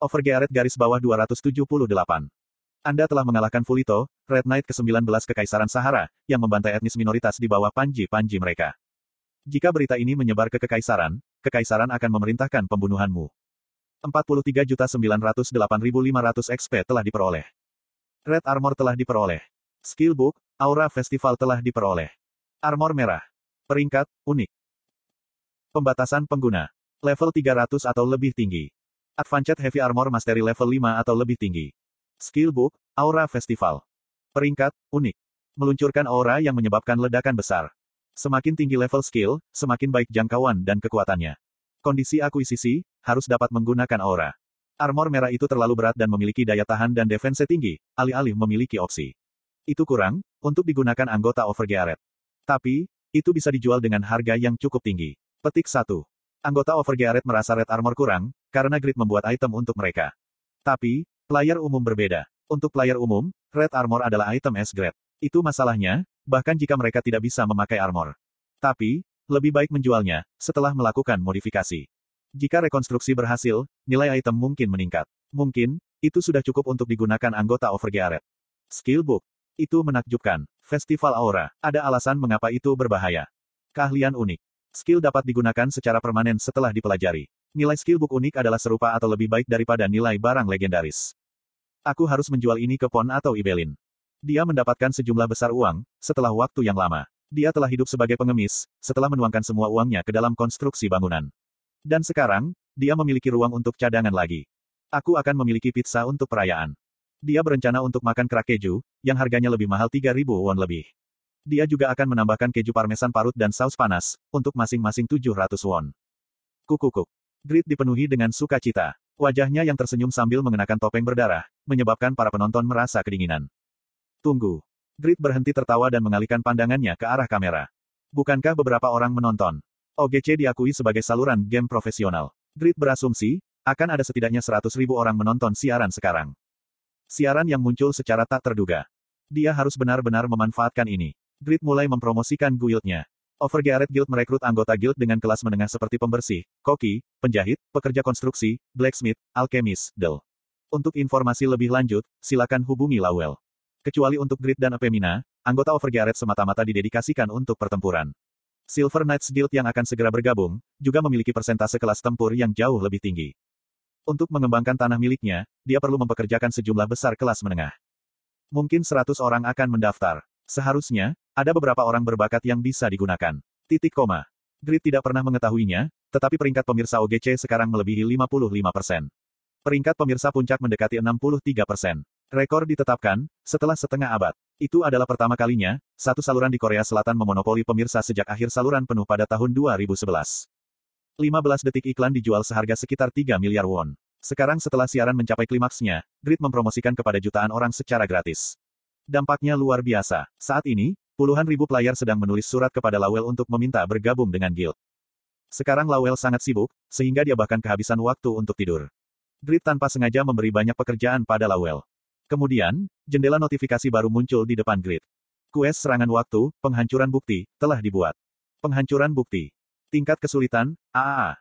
Overgearet garis bawah 278. Anda telah mengalahkan Fulito, Red Knight ke-19 Kekaisaran Sahara, yang membantai etnis minoritas di bawah panji-panji mereka. Jika berita ini menyebar ke Kekaisaran, Kekaisaran akan memerintahkan pembunuhanmu. 43.908.500 XP telah diperoleh. Red Armor telah diperoleh. Skill Book, Aura Festival telah diperoleh. Armor merah. Peringkat, unik. Pembatasan pengguna. Level 300 atau lebih tinggi. Advanced Heavy Armor Mastery level 5 atau lebih tinggi. Skill Book, Aura Festival. Peringkat, unik. Meluncurkan aura yang menyebabkan ledakan besar. Semakin tinggi level skill, semakin baik jangkauan dan kekuatannya. Kondisi akuisisi, harus dapat menggunakan aura. Armor merah itu terlalu berat dan memiliki daya tahan dan defense tinggi, alih-alih memiliki opsi. Itu kurang, untuk digunakan anggota Overgearet. Tapi, itu bisa dijual dengan harga yang cukup tinggi. Petik 1. Anggota Overgearet merasa Red Armor kurang, karena Grid membuat item untuk mereka. Tapi, player umum berbeda. Untuk player umum, Red Armor adalah item S-grade. Itu masalahnya, bahkan jika mereka tidak bisa memakai armor. Tapi, lebih baik menjualnya, setelah melakukan modifikasi. Jika rekonstruksi berhasil, nilai item mungkin meningkat. Mungkin, itu sudah cukup untuk digunakan anggota Overgearet. Skill Book. Itu menakjubkan. Festival Aura. Ada alasan mengapa itu berbahaya. Keahlian unik. Skill dapat digunakan secara permanen setelah dipelajari. Nilai skill book unik adalah serupa atau lebih baik daripada nilai barang legendaris. Aku harus menjual ini ke Pon atau Ibelin. Dia mendapatkan sejumlah besar uang, setelah waktu yang lama. Dia telah hidup sebagai pengemis, setelah menuangkan semua uangnya ke dalam konstruksi bangunan. Dan sekarang, dia memiliki ruang untuk cadangan lagi. Aku akan memiliki pizza untuk perayaan. Dia berencana untuk makan kerak keju, yang harganya lebih mahal 3000 won lebih. Dia juga akan menambahkan keju parmesan parut dan saus panas, untuk masing-masing 700 won. Kukukuk. Grid dipenuhi dengan sukacita. Wajahnya yang tersenyum sambil mengenakan topeng berdarah, menyebabkan para penonton merasa kedinginan. Tunggu. Grid berhenti tertawa dan mengalihkan pandangannya ke arah kamera. Bukankah beberapa orang menonton? OGC diakui sebagai saluran game profesional. Grid berasumsi, akan ada setidaknya 100 ribu orang menonton siaran sekarang. Siaran yang muncul secara tak terduga. Dia harus benar-benar memanfaatkan ini. Grid mulai mempromosikan guildnya. Overgearet Guild merekrut anggota guild dengan kelas menengah seperti pembersih, koki, penjahit, pekerja konstruksi, blacksmith, alkemis, del. Untuk informasi lebih lanjut, silakan hubungi Lawel. Kecuali untuk Grid dan Epemina, anggota Overgearet semata-mata didedikasikan untuk pertempuran. Silver Knights Guild yang akan segera bergabung, juga memiliki persentase kelas tempur yang jauh lebih tinggi. Untuk mengembangkan tanah miliknya, dia perlu mempekerjakan sejumlah besar kelas menengah. Mungkin 100 orang akan mendaftar. Seharusnya, ada beberapa orang berbakat yang bisa digunakan. Titik koma. Grid tidak pernah mengetahuinya, tetapi peringkat pemirsa OGC sekarang melebihi 55%. Peringkat pemirsa puncak mendekati 63%. Rekor ditetapkan, setelah setengah abad. Itu adalah pertama kalinya, satu saluran di Korea Selatan memonopoli pemirsa sejak akhir saluran penuh pada tahun 2011. 15 detik iklan dijual seharga sekitar 3 miliar won. Sekarang setelah siaran mencapai klimaksnya, Grid mempromosikan kepada jutaan orang secara gratis. Dampaknya luar biasa. Saat ini, puluhan ribu player sedang menulis surat kepada Lawel untuk meminta bergabung dengan guild. Sekarang Lawel sangat sibuk, sehingga dia bahkan kehabisan waktu untuk tidur. Grid tanpa sengaja memberi banyak pekerjaan pada Lawel. Kemudian, jendela notifikasi baru muncul di depan Grid. Quest serangan waktu, penghancuran bukti, telah dibuat. Penghancuran bukti. Tingkat kesulitan, AAA.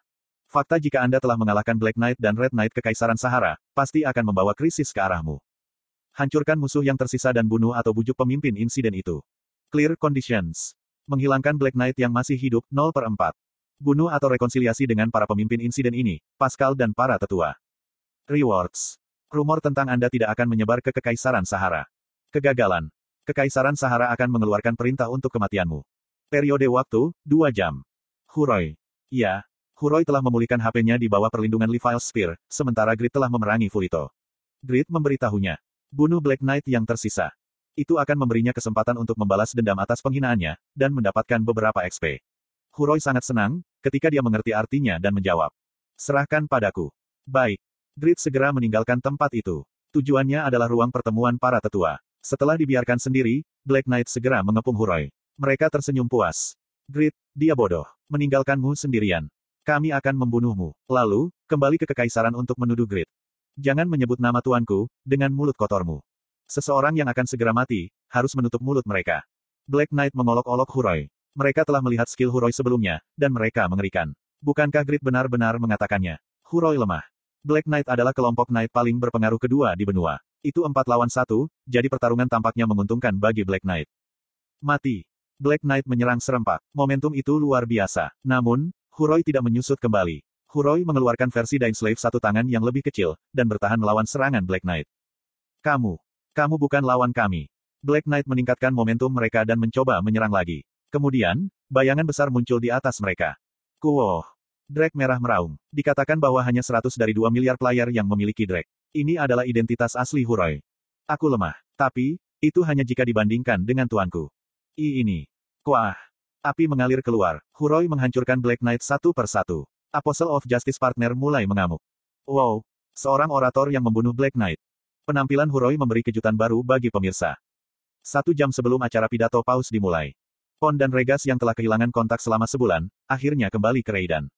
Fakta jika Anda telah mengalahkan Black Knight dan Red Knight Kekaisaran Sahara, pasti akan membawa krisis ke arahmu. Hancurkan musuh yang tersisa dan bunuh atau bujuk pemimpin insiden itu. Clear conditions. Menghilangkan Black Knight yang masih hidup, 0 per 4. Bunuh atau rekonsiliasi dengan para pemimpin insiden ini, Pascal dan para tetua. Rewards. Rumor tentang Anda tidak akan menyebar ke Kekaisaran Sahara. Kegagalan. Kekaisaran Sahara akan mengeluarkan perintah untuk kematianmu. Periode waktu, 2 jam. Huroi. Ya, Huroi telah memulihkan HP-nya di bawah perlindungan Levi's Spear, sementara Grid telah memerangi Fulito. Grid memberitahunya. Bunuh Black Knight yang tersisa. Itu akan memberinya kesempatan untuk membalas dendam atas penghinaannya, dan mendapatkan beberapa XP. Huroi sangat senang, ketika dia mengerti artinya dan menjawab. Serahkan padaku. Baik. Grid segera meninggalkan tempat itu. Tujuannya adalah ruang pertemuan para tetua. Setelah dibiarkan sendiri, Black Knight segera mengepung Huroi. Mereka tersenyum puas. Grid, dia bodoh. Meninggalkanmu sendirian. Kami akan membunuhmu. Lalu, kembali ke kekaisaran untuk menuduh Grid. Jangan menyebut nama tuanku, dengan mulut kotormu. Seseorang yang akan segera mati, harus menutup mulut mereka. Black Knight mengolok-olok Huroi. Mereka telah melihat skill Huroi sebelumnya, dan mereka mengerikan. Bukankah Grid benar-benar mengatakannya? Huroi lemah. Black Knight adalah kelompok Knight paling berpengaruh kedua di benua. Itu empat lawan satu, jadi pertarungan tampaknya menguntungkan bagi Black Knight. Mati. Black Knight menyerang serempak. Momentum itu luar biasa. Namun, Huroi tidak menyusut kembali. Huroi mengeluarkan versi Dying Slave satu tangan yang lebih kecil, dan bertahan melawan serangan Black Knight. Kamu. Kamu bukan lawan kami. Black Knight meningkatkan momentum mereka dan mencoba menyerang lagi. Kemudian, bayangan besar muncul di atas mereka. Kuoh. Drake merah meraung. Dikatakan bahwa hanya 100 dari 2 miliar player yang memiliki Drake. Ini adalah identitas asli Huroi. Aku lemah. Tapi, itu hanya jika dibandingkan dengan tuanku. I ini. Kuah. Api mengalir keluar. Huroi menghancurkan Black Knight satu per satu. Apostle of Justice Partner mulai mengamuk. Wow. Seorang orator yang membunuh Black Knight. Penampilan Huroi memberi kejutan baru bagi pemirsa. Satu jam sebelum acara pidato paus dimulai. Pon dan Regas yang telah kehilangan kontak selama sebulan, akhirnya kembali ke Reidan.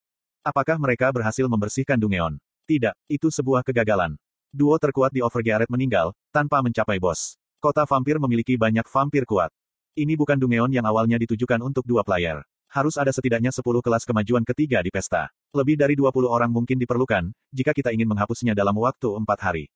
Apakah mereka berhasil membersihkan Dungeon? Tidak, itu sebuah kegagalan. Duo terkuat di Overgearet meninggal, tanpa mencapai bos. Kota vampir memiliki banyak vampir kuat. Ini bukan Dungeon yang awalnya ditujukan untuk dua player. Harus ada setidaknya 10 kelas kemajuan ketiga di pesta. Lebih dari 20 orang mungkin diperlukan, jika kita ingin menghapusnya dalam waktu empat hari.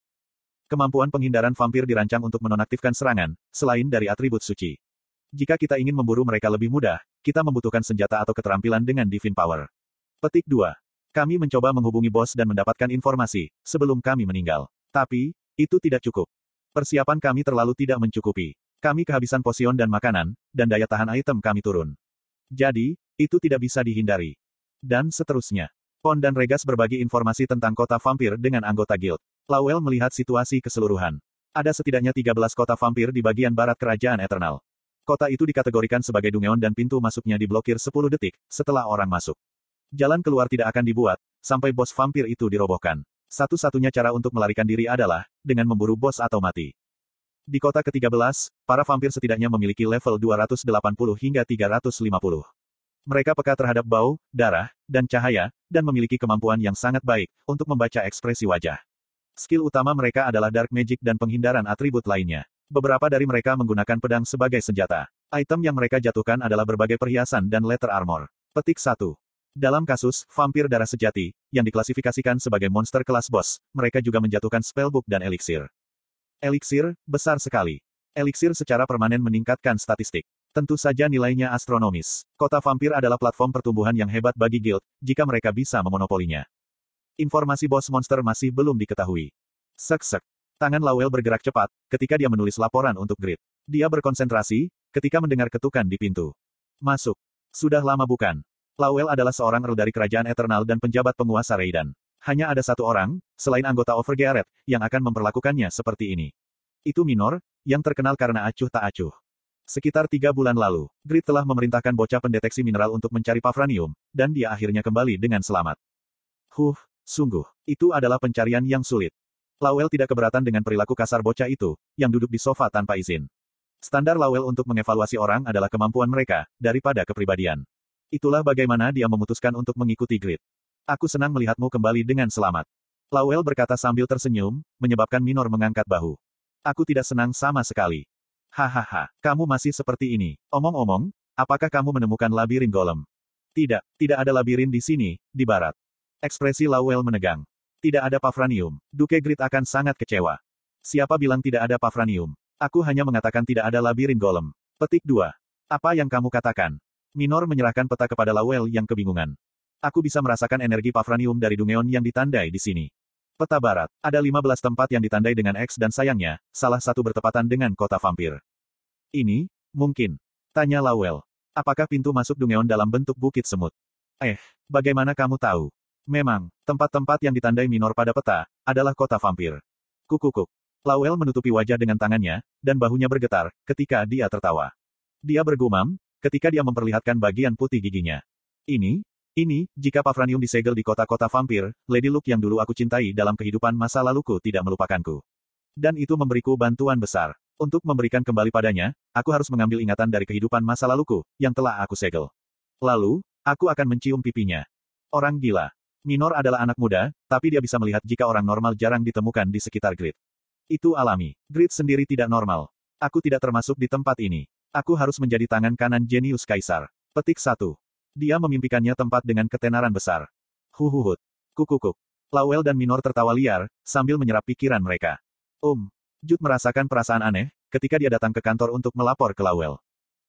Kemampuan penghindaran vampir dirancang untuk menonaktifkan serangan, selain dari atribut suci. Jika kita ingin memburu mereka lebih mudah, kita membutuhkan senjata atau keterampilan dengan Divine Power. Petik 2. Kami mencoba menghubungi bos dan mendapatkan informasi, sebelum kami meninggal. Tapi, itu tidak cukup. Persiapan kami terlalu tidak mencukupi. Kami kehabisan posion dan makanan, dan daya tahan item kami turun. Jadi, itu tidak bisa dihindari. Dan seterusnya. Pon dan Regas berbagi informasi tentang kota vampir dengan anggota guild. Lawel melihat situasi keseluruhan. Ada setidaknya 13 kota vampir di bagian barat kerajaan Eternal. Kota itu dikategorikan sebagai dungeon dan pintu masuknya diblokir 10 detik, setelah orang masuk. Jalan keluar tidak akan dibuat, sampai bos vampir itu dirobohkan. Satu-satunya cara untuk melarikan diri adalah, dengan memburu bos atau mati. Di kota ke-13, para vampir setidaknya memiliki level 280 hingga 350. Mereka peka terhadap bau, darah, dan cahaya, dan memiliki kemampuan yang sangat baik untuk membaca ekspresi wajah. Skill utama mereka adalah dark magic dan penghindaran atribut lainnya. Beberapa dari mereka menggunakan pedang sebagai senjata. Item yang mereka jatuhkan adalah berbagai perhiasan dan letter armor. Petik 1. Dalam kasus vampir darah sejati, yang diklasifikasikan sebagai monster kelas boss, mereka juga menjatuhkan spellbook dan elixir. Elixir, besar sekali. Elixir secara permanen meningkatkan statistik. Tentu saja nilainya astronomis. Kota vampir adalah platform pertumbuhan yang hebat bagi guild, jika mereka bisa memonopolinya. Informasi bos monster masih belum diketahui. Sek-sek. Tangan Lawel bergerak cepat, ketika dia menulis laporan untuk grid. Dia berkonsentrasi, ketika mendengar ketukan di pintu. Masuk. Sudah lama bukan. Lawel adalah seorang rel dari kerajaan Eternal dan penjabat penguasa Raidan. Hanya ada satu orang, selain anggota Overgearet, yang akan memperlakukannya seperti ini. Itu Minor, yang terkenal karena acuh tak acuh. Sekitar tiga bulan lalu, Grid telah memerintahkan bocah pendeteksi mineral untuk mencari Pafranium, dan dia akhirnya kembali dengan selamat. Huh, sungguh, itu adalah pencarian yang sulit. Lawel tidak keberatan dengan perilaku kasar bocah itu, yang duduk di sofa tanpa izin. Standar Lawel untuk mengevaluasi orang adalah kemampuan mereka, daripada kepribadian. Itulah bagaimana dia memutuskan untuk mengikuti Grid. Aku senang melihatmu kembali dengan selamat. Lawel berkata sambil tersenyum, menyebabkan Minor mengangkat bahu. Aku tidak senang sama sekali. Hahaha, kamu masih seperti ini. Omong-omong, apakah kamu menemukan labirin golem? Tidak, tidak ada labirin di sini, di barat. Ekspresi Lawel menegang. Tidak ada Pafranium. Duke Grid akan sangat kecewa. Siapa bilang tidak ada Pafranium? Aku hanya mengatakan tidak ada labirin golem. Petik 2. Apa yang kamu katakan? Minor menyerahkan peta kepada Lawel yang kebingungan. Aku bisa merasakan energi Pafranium dari Dungeon yang ditandai di sini. Peta barat. Ada 15 tempat yang ditandai dengan X dan sayangnya, salah satu bertepatan dengan kota vampir. Ini, mungkin. Tanya Lawel. Apakah pintu masuk Dungeon dalam bentuk bukit semut? Eh, bagaimana kamu tahu? Memang, tempat-tempat yang ditandai minor pada peta, adalah kota vampir. Kukukuk. Lawel menutupi wajah dengan tangannya, dan bahunya bergetar, ketika dia tertawa. Dia bergumam, ketika dia memperlihatkan bagian putih giginya. Ini, ini, jika Pafranium disegel di kota-kota vampir, Lady Luke yang dulu aku cintai dalam kehidupan masa laluku tidak melupakanku. Dan itu memberiku bantuan besar. Untuk memberikan kembali padanya, aku harus mengambil ingatan dari kehidupan masa laluku, yang telah aku segel. Lalu, aku akan mencium pipinya. Orang gila. Minor adalah anak muda, tapi dia bisa melihat jika orang normal jarang ditemukan di sekitar grid. Itu alami. Grid sendiri tidak normal. Aku tidak termasuk di tempat ini. Aku harus menjadi tangan kanan jenius kaisar. Petik 1. Dia memimpikannya tempat dengan ketenaran besar. Huhuhut. Kukukuk. Lawel dan Minor tertawa liar, sambil menyerap pikiran mereka. Om. Jud merasakan perasaan aneh, ketika dia datang ke kantor untuk melapor ke Lawel.